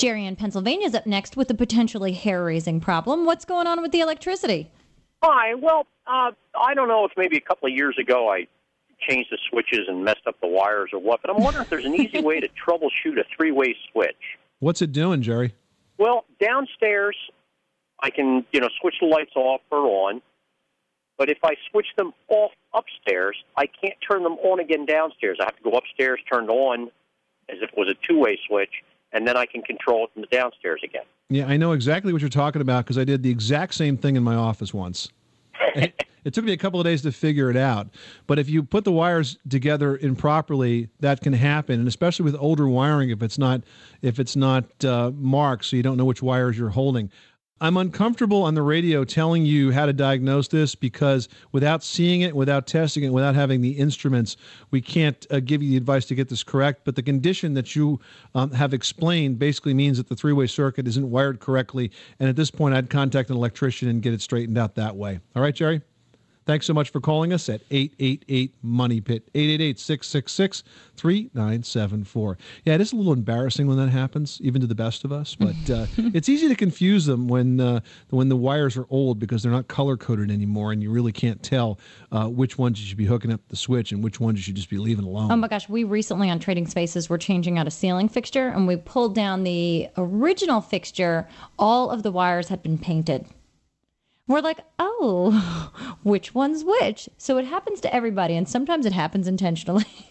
Jerry in Pennsylvania is up next with a potentially hair raising problem. What's going on with the electricity? Hi. Well, uh, I don't know if maybe a couple of years ago I changed the switches and messed up the wires or what, but I'm wondering if there's an easy way to troubleshoot a three way switch. What's it doing, Jerry? Well, downstairs, I can, you know, switch the lights off or on. But if I switch them off upstairs, I can't turn them on again downstairs. I have to go upstairs, turn it on as if it was a two way switch, and then I can control it from the downstairs again. Yeah, I know exactly what you're talking about because I did the exact same thing in my office once. it, it took me a couple of days to figure it out. But if you put the wires together improperly, that can happen, and especially with older wiring, if it's not if it's not uh, marked, so you don't know which wires you're holding. I'm uncomfortable on the radio telling you how to diagnose this because without seeing it, without testing it, without having the instruments, we can't uh, give you the advice to get this correct. But the condition that you um, have explained basically means that the three way circuit isn't wired correctly. And at this point, I'd contact an electrician and get it straightened out that way. All right, Jerry? Thanks so much for calling us at 888 Money Pit, 888 666 3974. Yeah, it is a little embarrassing when that happens, even to the best of us, but uh, it's easy to confuse them when, uh, when the wires are old because they're not color coded anymore and you really can't tell uh, which ones you should be hooking up the switch and which ones you should just be leaving alone. Oh my gosh, we recently on Trading Spaces were changing out a ceiling fixture and we pulled down the original fixture. All of the wires had been painted. We're like, oh, which one's which? So it happens to everybody, and sometimes it happens intentionally.